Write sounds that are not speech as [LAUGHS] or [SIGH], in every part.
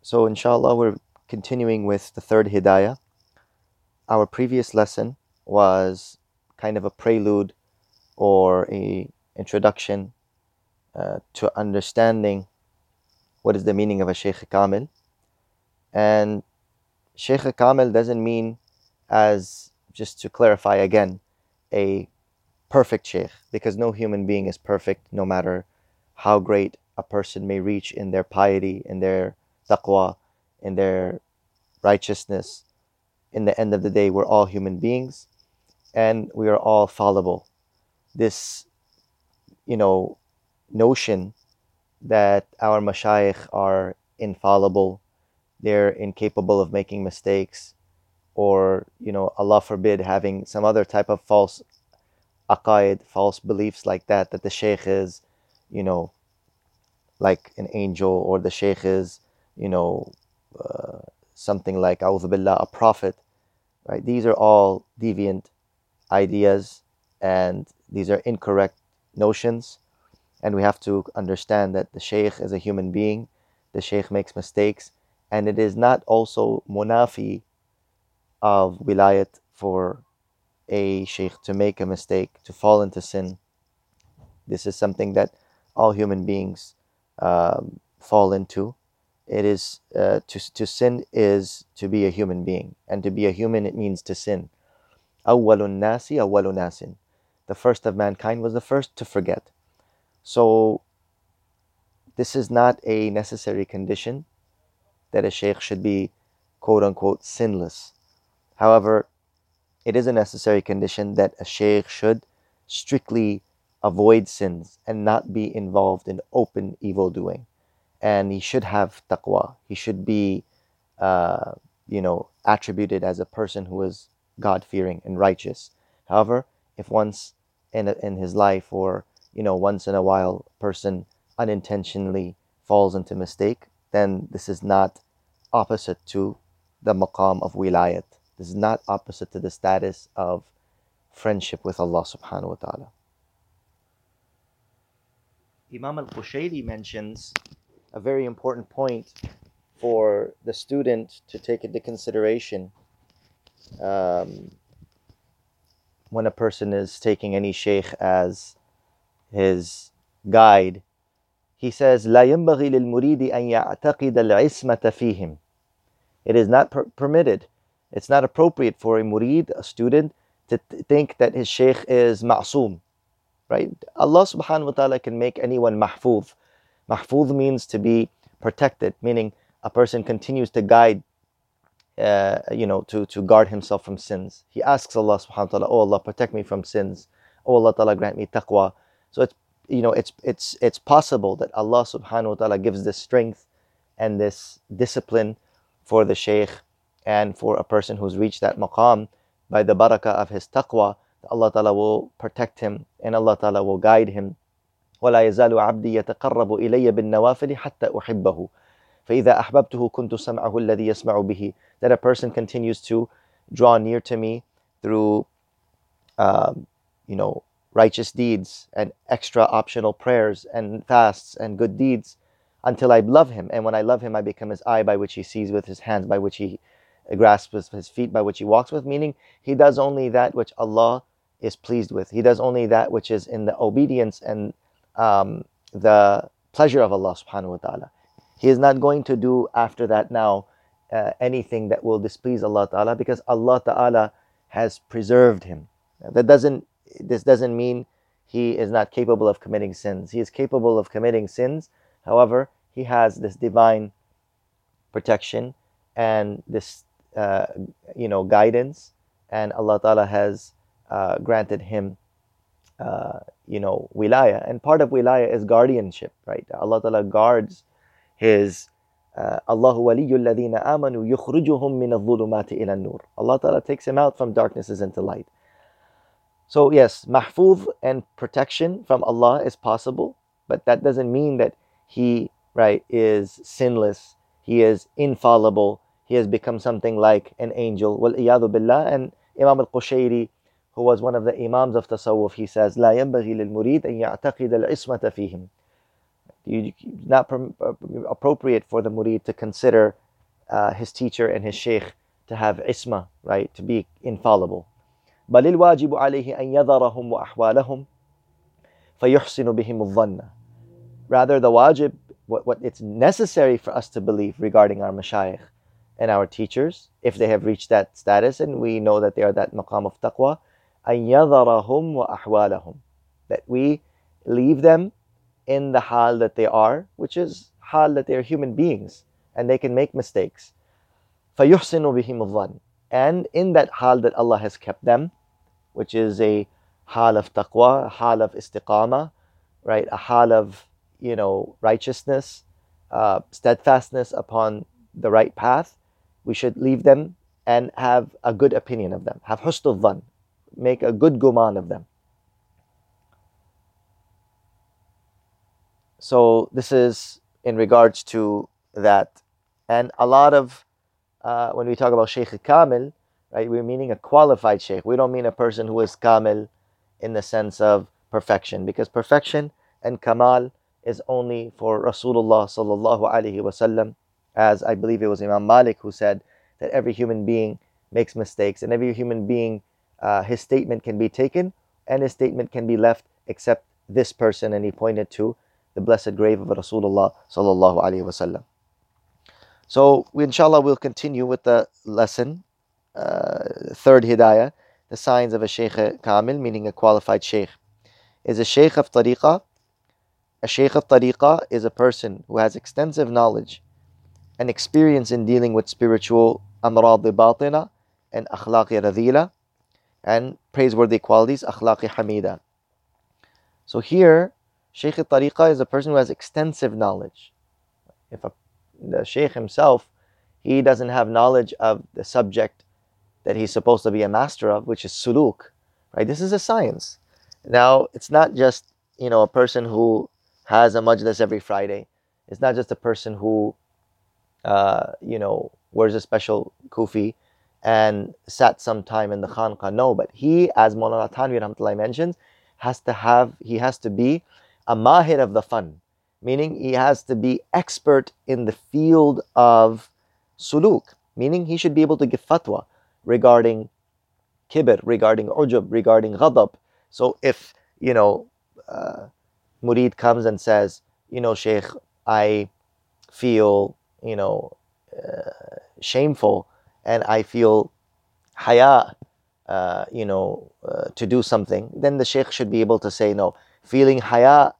So inshallah we're continuing with the third hidayah. Our previous lesson was kind of a prelude or a introduction uh, to understanding what is the meaning of a Shaykh Kamil. And Shaykh Kamil doesn't mean as just to clarify again, a perfect sheikh, because no human being is perfect, no matter how great a person may reach in their piety, in their taqwa, in their righteousness. In the end of the day, we're all human beings and we are all fallible. This, you know, notion that our mashayikh are infallible, they're incapable of making mistakes, or you know allah forbid having some other type of false aqaid false beliefs like that that the sheikh is you know like an angel or the sheikh is you know uh, something like billah, a prophet right? These are all deviant ideas and these are incorrect notions. And we have to understand that the sheikh is a human being the sheikh makes mistakes and it is not also munafi of wilayat for a sheikh to make a mistake, to fall into sin. This is something that all human beings um, fall into. It is uh, to to sin is to be a human being, and to be a human it means to sin. Awwalun nasi awwalun nasin. The first of mankind was the first to forget. So this is not a necessary condition that a sheikh should be quote unquote sinless. However, it is a necessary condition that a sheikh should strictly avoid sins and not be involved in open evil doing. And he should have taqwa. He should be, uh, you know, attributed as a person who is God fearing and righteous. However, if once in, in his life or, you know, once in a while, a person unintentionally falls into mistake, then this is not opposite to the maqam of wilayat. This is not opposite to the status of friendship with Allah subhanahu wa ta'ala. Imam al Qushayri mentions a very important point for the student to take into consideration um, when a person is taking any sheikh as his guide. He says, لا ينبغي للمريد أن يعتقد العصمة فيهم. It is not per- permitted it's not appropriate for a murid, a student, to th- think that his sheikh is ma'soom. Right? Allah subhanahu wa ta'ala can make anyone mahfuz. Mahfuz means to be protected, meaning a person continues to guide, uh, you know, to, to guard himself from sins. He asks Allah subhanahu wa ta'ala, Oh Allah, protect me from sins. Oh Allah ta'ala, grant me taqwa. So it's, you know, it's, it's, it's possible that Allah subhanahu wa ta'ala gives this strength and this discipline for the shaykh and for a person who's reached that maqam by the barakah of his taqwa, Allah Ta'ala will protect him and Allah Ta'ala will guide him. ولا يزال عبدي يتقرب إلي بالنوافل حتى أحبه فإذا أحببته كنت سمعه الذي يسمع به that a person continues to draw near to me through um, you know righteous deeds and extra optional prayers and fasts and good deeds until I love him and when I love him I become his eye by which he sees with his hands by which he grasps his feet by which he walks with, meaning he does only that which Allah is pleased with. He does only that which is in the obedience and um, the pleasure of Allah subhanahu wa ta'ala. He is not going to do after that now uh, anything that will displease Allah ta'ala because Allah ta'ala has preserved him. That doesn't this doesn't mean he is not capable of committing sins. He is capable of committing sins. However, he has this divine protection and this uh, you know, guidance, and Allah Ta'ala has uh, granted him, uh, you know, wilaya. And part of wilaya is guardianship, right? Allah Ta'ala guards his Allahu waliyyu alladhina amanu yukhrijuhum min al-dhulumati ila nur Allah Ta'ala takes him out from darknesses into light. So yes, mahfuz and protection from Allah is possible, but that doesn't mean that he, right, is sinless, he is infallible, he has become something like an angel. Well, billah, and Imam al-Qushayri, who was one of the Imams of Tasawwuf, he says, لا ينبغي للمريد أن يعتقد العصمة فيهم. You, not appropriate for the murid to consider uh, his teacher and his sheikh to have isma, right, to be infallible. بل الواجب عليه أن يذرهم وأحوالهم فيحسن بهم الظن. Rather, the wajib, what, what it's necessary for us to believe regarding our mashayikh and our teachers, if they have reached that status and we know that they are that maqam of taqwa, أن يذرهم وأحوالهم. That we leave them in the hal that they are, which is hal that they are human beings and they can make mistakes. فَيُحْسِنُ بِهِمُ الظَّنِّ And in that hal that Allah has kept them, which is a hal of taqwa, a hal of istiqama, right, a hal of, you know, righteousness, uh, steadfastness upon the right path, we should leave them and have a good opinion of them. Have husnul dhan, make a good guman of them. So this is in regards to that. And a lot of, uh, when we talk about Shaykh Kamil, right, we're meaning a qualified Shaykh. We don't mean a person who is Kamil in the sense of perfection, because perfection and Kamal is only for Rasulullah sallallahu alaihi wasallam, as I believe it was Imam Malik who said that every human being makes mistakes, and every human being, uh, his statement can be taken and his statement can be left, except this person, and he pointed to the blessed grave of Rasulullah. So, we, inshallah, we'll continue with the lesson, uh, third hidayah, the signs of a Shaykh Kamil, meaning a qualified Shaykh. Is a Shaykh of Tariqah. A Shaykh of Tariqah is a person who has extensive knowledge and experience in dealing with spiritual amrad batina and akhlaqi radila and praiseworthy qualities, akhlaqi hamida. So here, Shaykh al-Tariqah is a person who has extensive knowledge. If a, the Shaykh himself, he doesn't have knowledge of the subject that he's supposed to be a master of, which is suluk, right? This is a science. Now, it's not just, you know, a person who has a majlis every Friday. It's not just a person who, uh, you know, wears a special kufi and sat some time in the khanqa. No, but he, as Maulana Thanvi mentions, has to have, he has to be a mahir of the fan, meaning he has to be expert in the field of suluk, meaning he should be able to give fatwa regarding kibr, regarding ujub, regarding ghadab. So if, you know, uh, murid comes and says, you know, Sheikh, I feel, you know, uh, shameful and I feel haya, uh, you know, uh, to do something, then the Sheikh should be able to say, no, feeling haya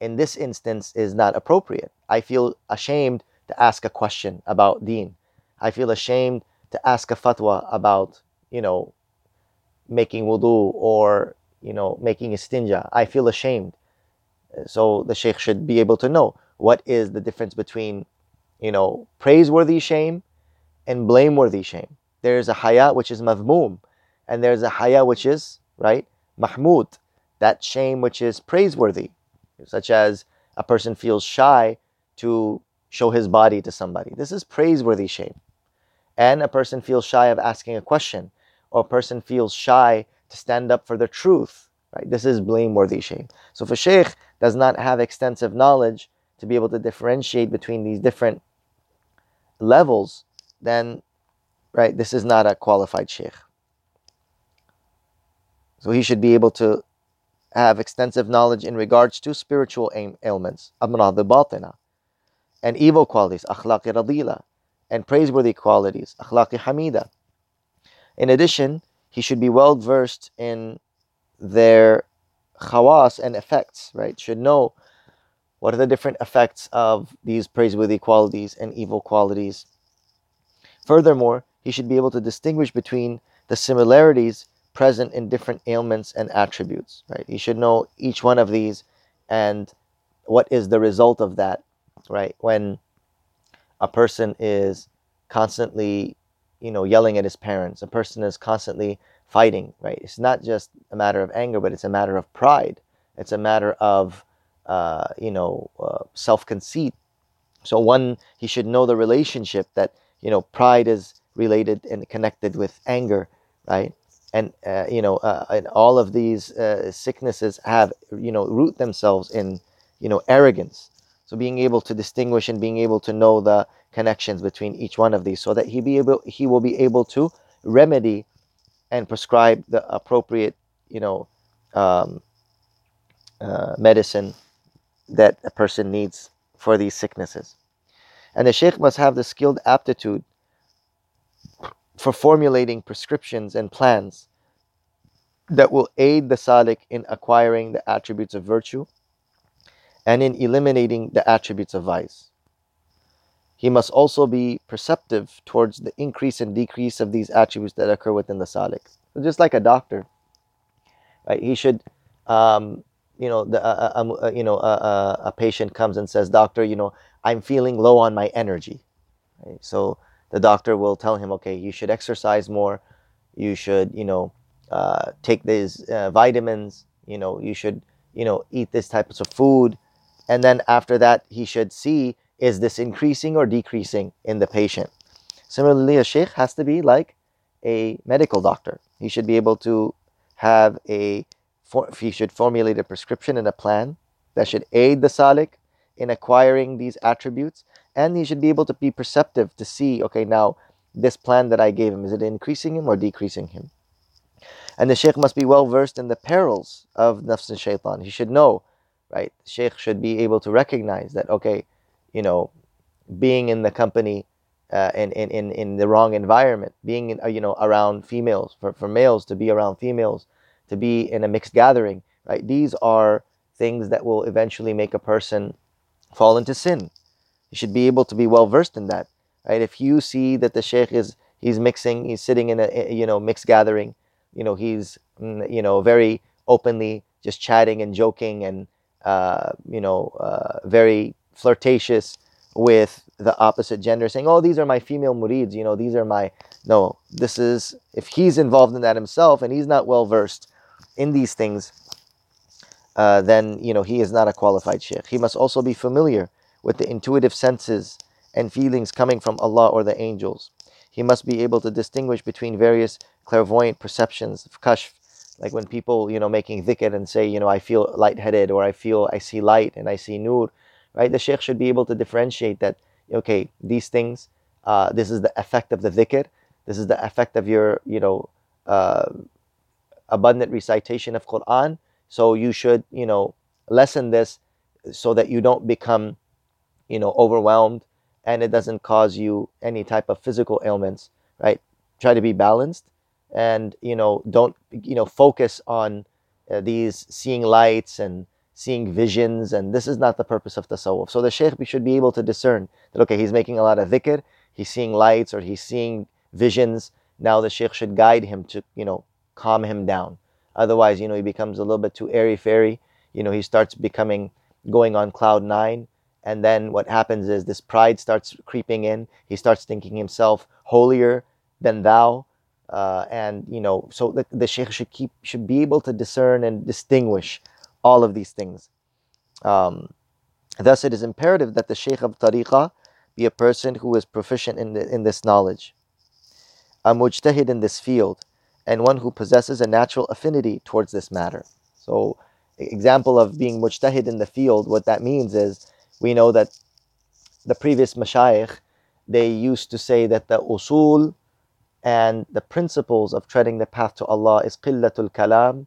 in this instance is not appropriate. I feel ashamed to ask a question about deen. I feel ashamed to ask a fatwa about, you know, making wudu or, you know, making istinja. I feel ashamed. So the sheikh should be able to know what is the difference between, you know, praiseworthy shame and blameworthy shame. There's a haya which is madhmum, and there's a haya which is, right, mahmud that shame which is praiseworthy, such as a person feels shy to show his body to somebody. This is praiseworthy shame. And a person feels shy of asking a question, or a person feels shy to stand up for the truth. Right? This is blameworthy shame. So if a sheikh does not have extensive knowledge to be able to differentiate between these different levels, then right, this is not a qualified sheikh. So he should be able to have extensive knowledge in regards to spiritual ailments, amrad batina, and evil qualities, akhlaqi radila, and praiseworthy qualities, akhlaqi hamida. In addition, he should be well versed in their khawas and effects, right? Should know what are the different effects of these praiseworthy qualities and evil qualities. Furthermore, he should be able to distinguish between the similarities present in different ailments and attributes, right? He should know each one of these and what is the result of that, right? When a person is constantly, you know, yelling at his parents, a person is constantly fighting, right? It's not just a matter of anger, but it's a matter of pride. It's a matter of, uh, you know, uh, self conceit. So, one, he should know the relationship that, you know, pride is related and connected with anger, right? and uh, you know, uh, and all of these uh, sicknesses have you know root themselves in you know arrogance. So being able to distinguish and being able to know the connections between each one of these, so that he be able he will be able to remedy and prescribe the appropriate you know um, uh, medicine that a person needs for these sicknesses. And the sheikh must have the skilled aptitude for formulating prescriptions and plans that will aid the salik in acquiring the attributes of virtue and in eliminating the attributes of vice. He must also be perceptive towards the increase and decrease of these attributes that occur within the salik. So just like a doctor, right? He should, um, you know, the, uh, uh, um, uh, you know, uh, uh, a patient comes and says, "Doctor, you know, I'm feeling low on my energy." Right? So the doctor will tell him, okay, you should exercise more, you should, you know, take these vitamins, you know, you should, you know, eat this type of food, and then after that, he should see is this increasing or decreasing in the patient. Similarly, a sheikh has to be like a medical doctor. He should be able to have a, he should formulate a prescription and a plan that should aid the salik in acquiring these attributes and he should be able to be perceptive to see okay now this plan that i gave him is it increasing him or decreasing him? And the sheikh must be well versed in the perils of nafs and shaitan. He should know right? The sheikh should be able to recognize that okay you know being in the company uh, in, in, in, in the wrong environment being in, uh, you know around females for, for males to be around females to be in a mixed gathering right these are things that will eventually make a person fall into sin. You should be able to be well versed in that, right? If you see that the sheikh is he's mixing, he's sitting in a you know mixed gathering, you know he's mm, you know very openly just chatting and joking and uh, you know uh, very flirtatious with the opposite gender, saying, "Oh, these are my female murids," you know, these are my no. This is if he's involved in that himself and he's not well versed in these things, uh, then you know he is not a qualified sheikh. He must also be familiar with the intuitive senses and feelings coming from Allah or the angels. He must be able to distinguish between various clairvoyant perceptions of kashf, like when people you know making dhikr and say you know I feel lightheaded or I feel I see light and I see nur, right? The sheikh should be able to differentiate that. Okay, these things. Uh, this is the effect of the dhikr. This is the effect of your you know uh, abundant recitation of Quran so you should, you know, lessen this so that you don't become, you know, overwhelmed and it doesn't cause you any type of physical ailments, right? Try to be balanced and, you know, don't, you know, focus on uh, these seeing lights and seeing visions and this is not the purpose of tasawwuf. So the shaykh should be able to discern that, okay, he's making a lot of dhikr, he's seeing lights or he's seeing visions. Now the shaykh should guide him to, you know, calm him down Otherwise, you know, he becomes a little bit too airy fairy. You know, he starts becoming going on cloud nine. And then what happens is this pride starts creeping in. He starts thinking himself holier than thou. Uh, and you know, so the, the sheikh should keep should be able to discern and distinguish all of these things. Um, thus, it is imperative that the sheikh of tariqah be a person who is proficient in, the, in this knowledge, a mujtahid in this field, and one who possesses a natural affinity towards this matter. So, example of being mujtahid in the field, what that means is we know that the previous mashayikh, they used to say that the usul and the principles of treading the path to Allah is qillatul kalam,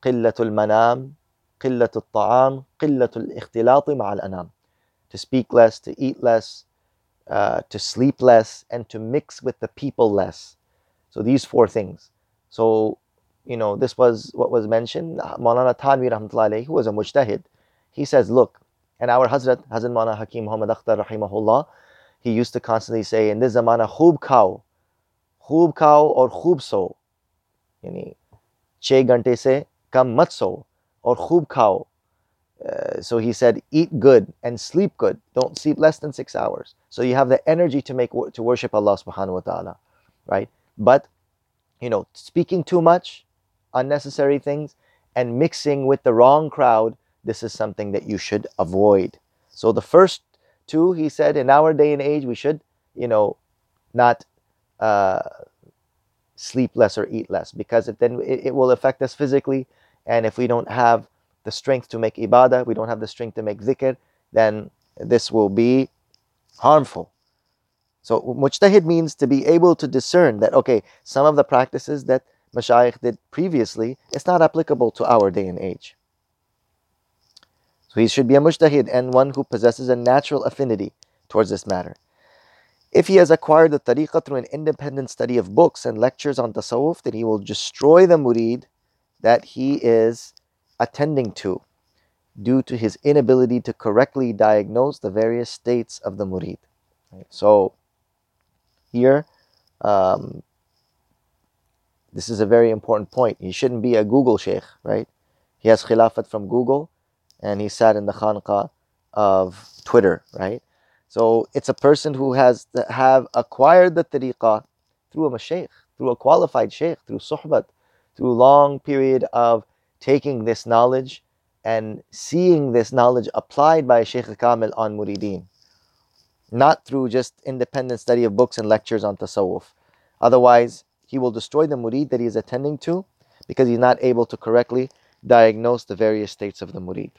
qillatul manam, qillatul ta'am, qillatul ikhtilati ma'al anam. To speak less, to eat less, uh, to sleep less, and to mix with the people less. So these four things. So, you know, this was what was mentioned. Maulana Thanvi Rahmatullah who was a mujtahid, he says, look, and our Hazrat, Hazrat Maulana Hakim Muhammad Akhtar Rahimahullah, he used to constantly say, in this zamana, khub khao, khub kau, or khub so. Yani, che gante se kam mat so, or khub khao. Uh, so he said, eat good and sleep good. Don't sleep less than six hours. So you have the energy to make to worship Allah subhanahu wa ta'ala, right? But you know, speaking too much, unnecessary things, and mixing with the wrong crowd, this is something that you should avoid. So the first two, he said, in our day and age, we should, you know, not uh, sleep less or eat less because it, then it, it will affect us physically. And if we don't have the strength to make ibadah, we don't have the strength to make dhikr, then this will be harmful. So mujtahid means to be able to discern that okay, some of the practices that mashayikh did previously, it's not applicable to our day and age. So he should be a mujtahid and one who possesses a natural affinity towards this matter. If he has acquired the tariqah through an independent study of books and lectures on tasawwuf, then he will destroy the murid that he is attending to due to his inability to correctly diagnose the various states of the murid. So, here, um, this is a very important point. He shouldn't be a Google sheikh, right? He has khilafat from Google and he sat in the khanqa of Twitter, right? So it's a person who has have acquired the tariqah through a mashaykh, through a qualified sheikh, through suhbat, through long period of taking this knowledge and seeing this knowledge applied by Shaykh Kamil on murideen. Not through just independent study of books and lectures on tasawwuf. Otherwise, he will destroy the murid that he is attending to because he's not able to correctly diagnose the various states of the murid.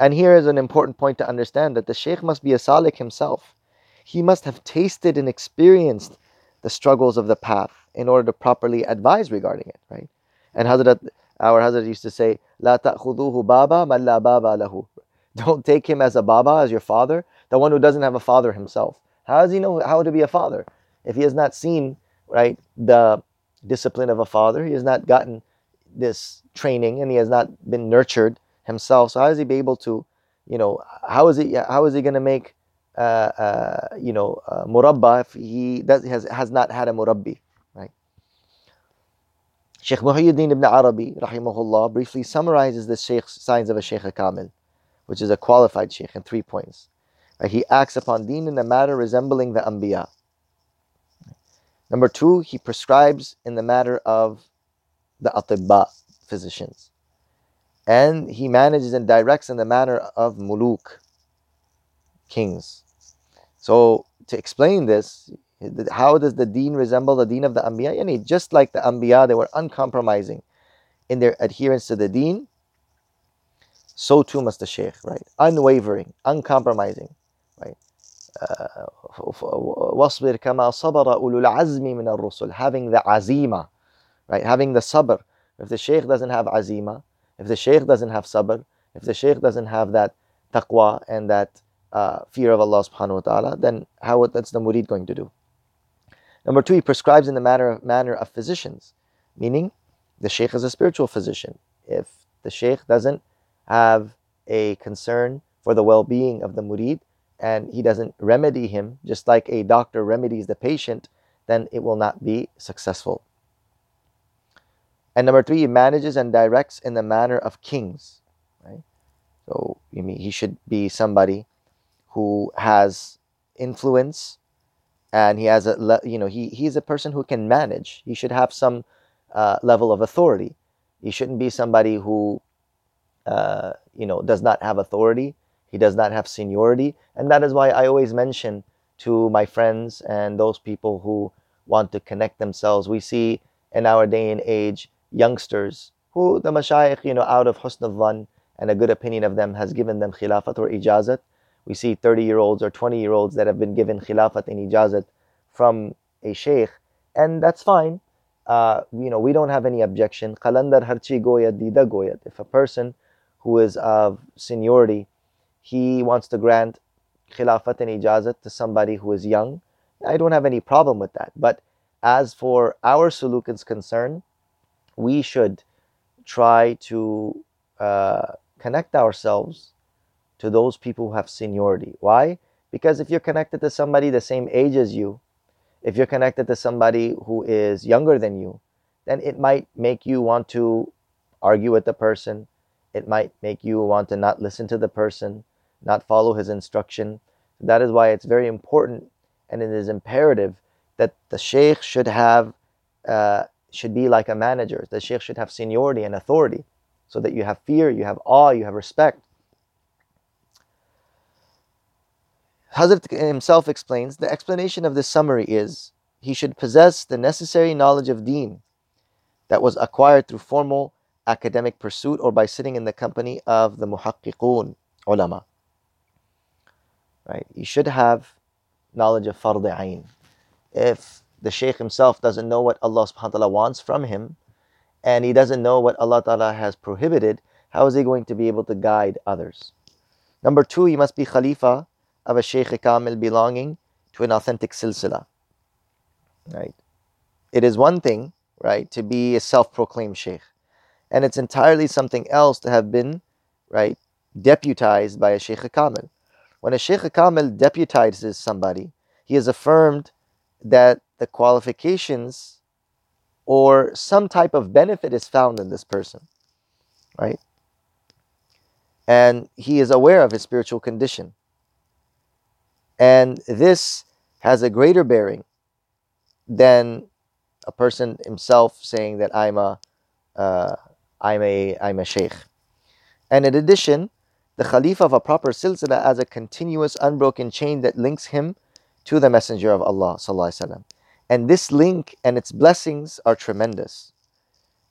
And here is an important point to understand that the Shaykh must be a Salik himself. He must have tasted and experienced the struggles of the path in order to properly advise regarding it, right? And Hazrat, our Hazrat used to say, La ta'khuduhu baba man la baba lahu. [LAUGHS] Don't take him as a baba, as your father, the one who doesn't have a father himself. How does he know how to be a father? If he has not seen, right, the discipline of a father, he has not gotten this training and he has not been nurtured himself. So how is he be able to, you know, how is he how is he going to make, uh, uh, you know, uh, murabba if he does has has not had a murabbi, right? Sheikh Muhyiddin ibn Arabi, rahimahullah, briefly summarizes the Sheikh's signs of a Sheikh Kamil, which is a qualified Sheikh, in three points. He acts upon deen in a matter resembling the Anbiya. Number two, he prescribes in the matter of the atibba, physicians and he manages and directs in the manner of muluk, kings. So to explain this, how does the deen resemble the deen of the Anbiya? Yani just like the Anbiya, they were uncompromising in their adherence to the deen, so too must the Shaykh, right? Unwavering, uncompromising? وَاصْبِرْ كَمَا صَبَرَ أُولُو الْعَزْمِ مِنَ الرُّسُلِ Having the azima, right? Having the sabr. If the Shaykh doesn't have azima, if the Shaykh doesn't have sabr, if the Shaykh doesn't have that taqwa and that uh, fear of Allah subhanahu wa ta'ala, then how what's the murid going to do? Number two, he prescribes in the manner of, manner of physicians, meaning the Shaykh is a spiritual physician. If the Shaykh doesn't have a concern for the well being of the murid and he doesn't remedy him, just like a doctor remedies the patient, then it will not be successful. And number three, he manages and directs in the manner of kings. Right? So you mean he should be somebody who has influence and he has a you know he he's a person who can manage. He should have some uh, level of authority. He shouldn't be somebody who uh, you know does not have authority. He does not have seniority, and that is why I always mention to my friends and those people who want to connect themselves. We see in our day and age youngsters who the mashayikh, you know, out of husn al and a good opinion of them has given them khilafat or ijazat. We see 30 year olds or 20 year olds that have been given khilafat and ijazat from a sheikh, and that's fine. Uh, you know, we don't have any objection. Qalandar harchi goyat dida goyat. If a person who is of seniority, he wants to grant khilafat and ijazat to somebody who is young, I don't have any problem with that. But as for our suluk is concerned, we should try to uh, connect ourselves to those people who have seniority. Why? Because if you're connected to somebody the same age as you, if you're connected to somebody who is younger than you, then it might make you want to argue with the person. It might make you want to not listen to the person, not follow his instruction. That is why it's very important and it is imperative that the sheikh should have uh, should be like a manager. The sheikh should have seniority and authority so that you have fear, you have awe, you have respect. Hazrat himself explains the explanation of this summary is he should possess the necessary knowledge of deen that was acquired through formal academic pursuit or by sitting in the company of the muhaqqiqun ulama. Right? He should have knowledge of fard ayn. If the sheikh himself doesn't know what Allah subhanahu wa ta'ala wants from him and he doesn't know what Allah ta'ala has prohibited, how is he going to be able to guide others? Number two, he must be khalifa of a sheikh kamil belonging to an authentic silsila. Right? It is one thing, right, to be a self-proclaimed sheikh and it's entirely something else to have been, right, deputized by a Sheikh Kamil. When a Sheikh Kamil deputizes somebody, he has affirmed that the qualifications or some type of benefit is found in this person, right? And he is aware of his spiritual condition. And this has a greater bearing than a person himself saying that I'm a uh, I'm a I'm a sheikh. And in addition, the Khalifa of a proper silsila as a continuous unbroken chain that links him to the Messenger of Allah. And this link and its blessings are tremendous.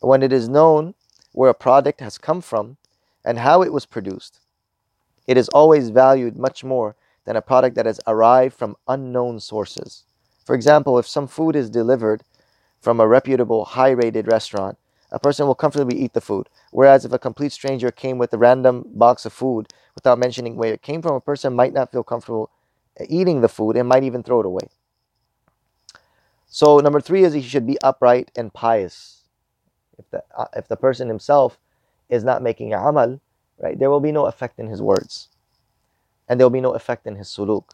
When it is known where a product has come from and how it was produced, it is always valued much more than a product that has arrived from unknown sources. For example, if some food is delivered from a reputable, high rated restaurant, a person will comfortably eat the food. Whereas if a complete stranger came with a random box of food without mentioning where it came from, a person might not feel comfortable eating the food and might even throw it away. So number three is he should be upright and pious. If the uh, if the person himself is not making amal, right, there will be no effect in his words, and there will be no effect in his suluk.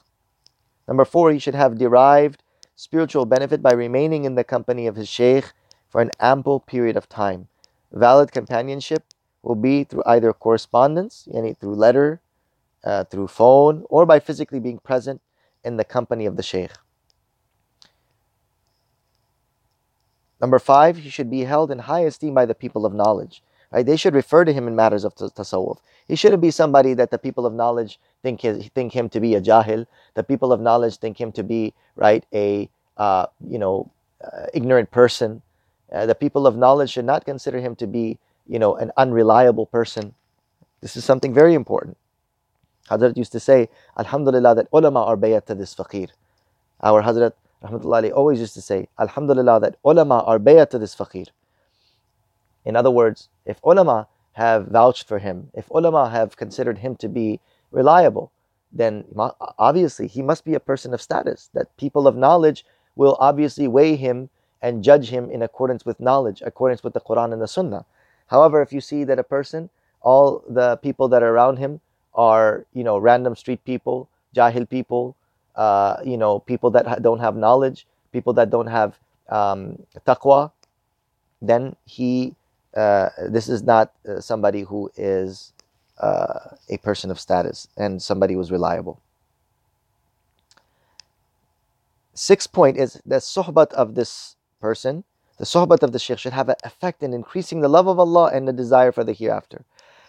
Number four, he should have derived spiritual benefit by remaining in the company of his sheikh for an ample period of time. Valid companionship will be through either correspondence, yani through letter, uh, through phone, or by physically being present in the company of the sheikh. Number five, he should be held in high esteem by the people of knowledge. Right? They should refer to him in matters of tasawwuf. He shouldn't be somebody that the people of knowledge think his, think him to be a jahil. The people of knowledge think him to be right a uh, you know uh, ignorant person. Uh, the people of knowledge should not consider him to be, you know, an unreliable person. This is something very important. Hazrat used to say, Alhamdulillah, that ulama are bayat to this faqir. Our Hazrat, rahmatullahi, always used to say, Alhamdulillah, that ulama are bayat to this faqir. In other words, if ulama have vouched for him, if ulama have considered him to be reliable, then obviously he must be a person of status, that people of knowledge will obviously weigh him and judge him in accordance with knowledge, accordance with the Quran and the Sunnah. However, if you see that a person, all the people that are around him are, you know, random street people, jahil people, uh, you know, people that don't have knowledge, people that don't have um, taqwa, then he, uh, this is not uh, somebody who is uh, a person of status and somebody who's reliable. Sixth point is the suhbat of this person, the sohbat of the sheikh should have an effect in increasing the love of Allah and the desire for the hereafter,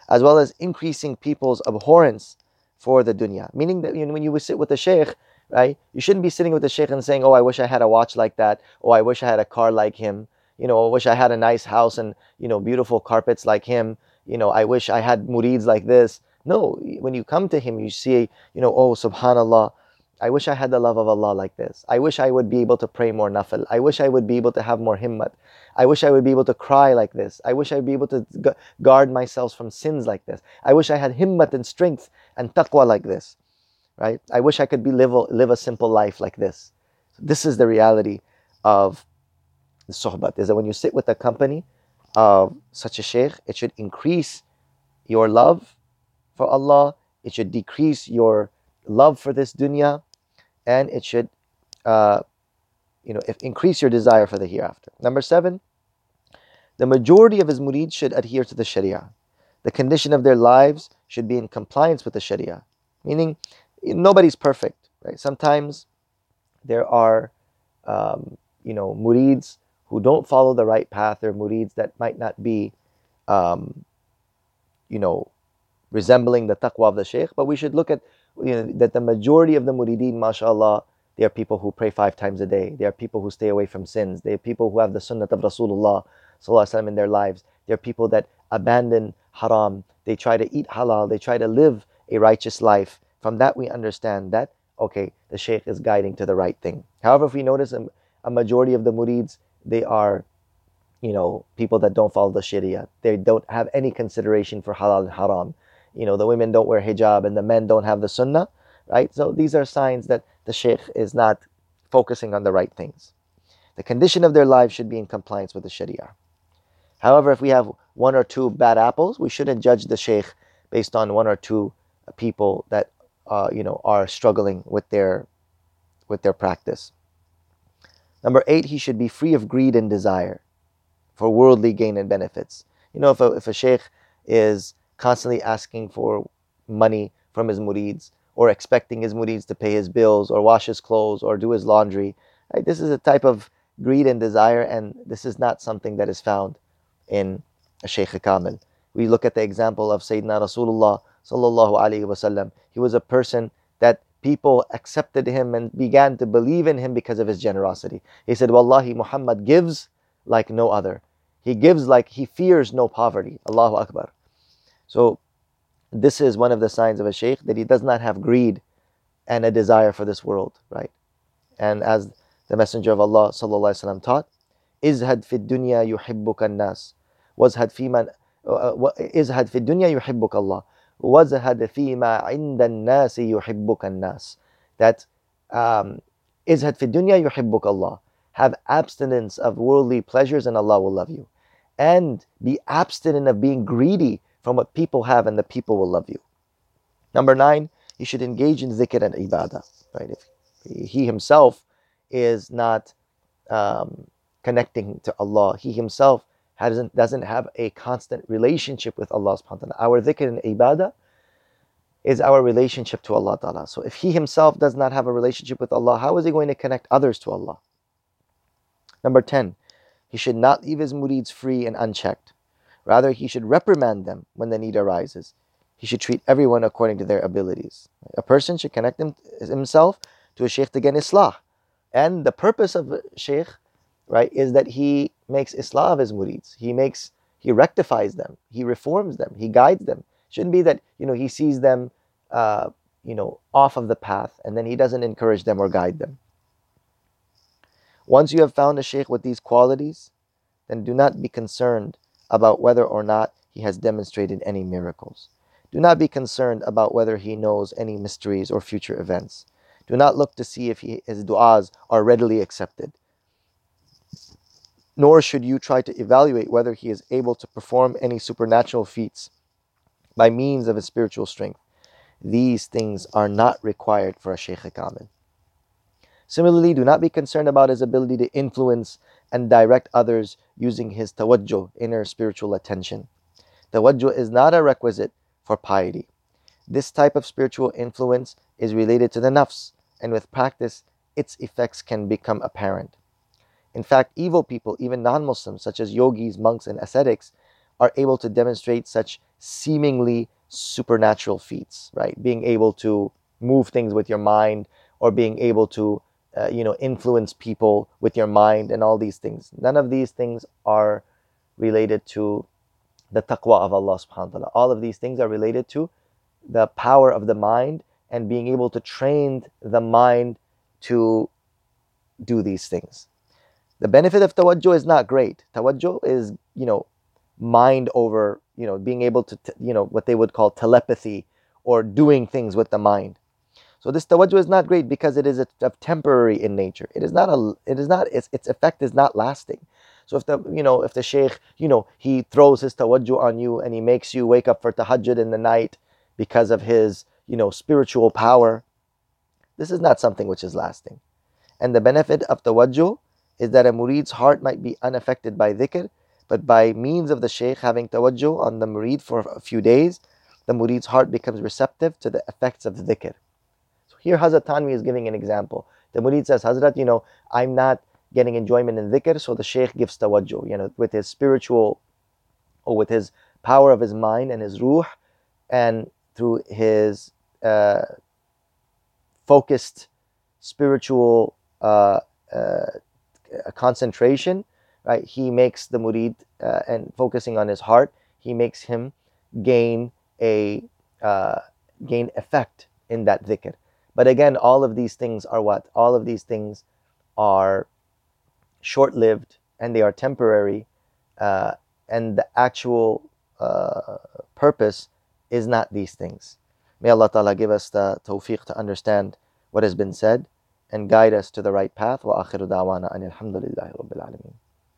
as well as increasing people's abhorrence for the dunya. Meaning that when you sit with the sheikh, right, you shouldn't be sitting with the sheikh and saying, "Oh, I wish I had a watch like that," "Oh, I wish I had a car like him," you know, "I wish I had a nice house and you know beautiful carpets like him," you know, "I wish I had murids like this." No, when you come to him, you see, you know, oh, subhanallah, I wish I had the love of Allah like this. I wish I would be able to pray more nafil. I wish I would be able to have more himmat. I wish I would be able to cry like this. I wish I'd be able to guard myself from sins like this. I wish I had himmat and strength and taqwa like this. Right? I wish I could be live, live a simple life like this. This is the reality of the sohbat, is that when you sit with the company of such a sheikh, it should increase your love for Allah. It should decrease your love for this dunya and it should uh, you know if, increase your desire for the hereafter. Number seven the majority of his murid should adhere to the sharia. The condition of their lives should be in compliance with the sharia. Meaning nobody's perfect right? Sometimes there are um, you know murids who don't follow the right path. Or murids that might not be um, you know resembling the taqwa of the sheikh but we should look at you know, that the majority of the murideen, mashallah, They are people who pray five times a day. They are people who stay away from sins. They are people who have the sunnah of Rasulullah in their lives. They are people that abandon haram. They try to eat halal. They try to live a righteous life. From that, we understand that, okay, the Shaykh is guiding to the right thing. However, if we notice a, a majority of the murids, they are, you know, people that don't follow the Sharia. They don't have any consideration for halal and haram. You know, the women don't wear hijab and the men don't have the sunnah, right? So these are signs that the Shaykh is not focusing on the right things. The condition of their lives should be in compliance with the Sharia. However, if we have one or two bad apples, we shouldn't judge the sheikh based on one or two people that uh, you know are struggling with their with their practice. Number eight, he should be free of greed and desire for worldly gain and benefits. You know, if a, if a sheikh is constantly asking for money from his murids or expecting his murids to pay his bills or wash his clothes or do his laundry, right? This is a type of greed and desire, and this is not something that is found in a Shaykh Kamil. We look at the example of Sayyidina Rasulullah sallallahu alaihi wasallam. He was a person that people accepted him and began to believe in him because of his generosity. He said, Wallahi, Muhammad gives like no other. He gives like he fears no poverty. Allahu Akbar. So this is one of the signs of a sheikh that he does not have greed and a desire for this world, right? And as the Messenger of Allah sallallahu alaihi wasallam taught, ازهد في الدنيا يحبك الناس وازهد فيما ازهد في الدنيا يحبك الله وازهد فيما عند الناس يحبك الناس that um, ازهد في الدنيا يحبك الله have abstinence of worldly pleasures and Allah will love you and be abstinent of being greedy from what people have and the people will love you number nine you should engage in zikr and ibadah right if he himself is not um, connecting to Allah. He himself hasn't, doesn't have a constant relationship with Allah subhanahu wa ta'ala. Our dhikr and ibadah is our relationship to Allah ta'ala. So if he himself does not have a relationship with Allah, how is he going to connect others to Allah? Number 10, he should not leave his murids free and unchecked. Rather, he should reprimand them when the need arises. He should treat everyone according to their abilities. A person should connect himself to a sheikh to get islah. And the purpose of a sheikh right, is that he makes Islah of his murids. He makes, he rectifies them, he reforms them, he guides them. Shouldn't be that, you know, he sees them, uh, you know, off of the path and then he doesn't encourage them or guide them. Once you have found a sheikh with these qualities, then do not be concerned about whether or not he has demonstrated any miracles. Do not be concerned about whether he knows any mysteries or future events. Do not look to see if he, his du'as are readily accepted nor should you try to evaluate whether he is able to perform any supernatural feats by means of his spiritual strength. These things are not required for a Shaykh Kamil. Similarly, do not be concerned about his ability to influence and direct others using his tawajjuh, inner spiritual attention. Tawajjuh is not a requisite for piety. This type of spiritual influence is related to the nafs, and with practice, its effects can become apparent. In fact, evil people, even non Muslims, such as yogis, monks, and ascetics, are able to demonstrate such seemingly supernatural feats, right? Being able to move things with your mind or being able to, uh, you know, influence people with your mind and all these things. None of these things are related to the taqwa of Allah subhanahu wa ta'ala. All of these things are related to the power of the mind and being able to train the mind to do these things. The benefit of tawajjuh is not great. Tawajjuh is, you know, mind over, you know, being able to, you know, what they would call telepathy or doing things with the mind. So this tawajjuh is not great because it is a, a temporary in nature. It is not a, it is not, its, its effect is not lasting. So if the, you know, if the sheikh, you know, he throws his tawajjuh on you and he makes you wake up for tahajjud in the night because of his, you know, spiritual power, this is not something which is lasting. And the benefit of tawajjuh is that a murid's heart might be unaffected by dhikr, but by means of the shaykh having tawajjuh on the murid for a few days, the murid's heart becomes receptive to the effects of dhikr. Here Hazrat Thanvi is giving an example. The murid says, Hazrat, you know, I'm not getting enjoyment in dhikr, so the shaykh gives tawajjuh, you know, with his spiritual or with his power of his mind and his ruh and through his uh, focused spiritual uh, uh, concentration, right? He makes the murid uh, and focusing on his heart, he makes him gain a uh, gain effect in that dhikr. But again, all of these things are what? All of these things are short lived and they are temporary, uh, and the actual uh, purpose is not these things. May Allah Ta'ala give us the tawfiq to understand what has been said and guide us to the right path. Wa akhiru da'wana anil hamdulillahi rabbil alameen.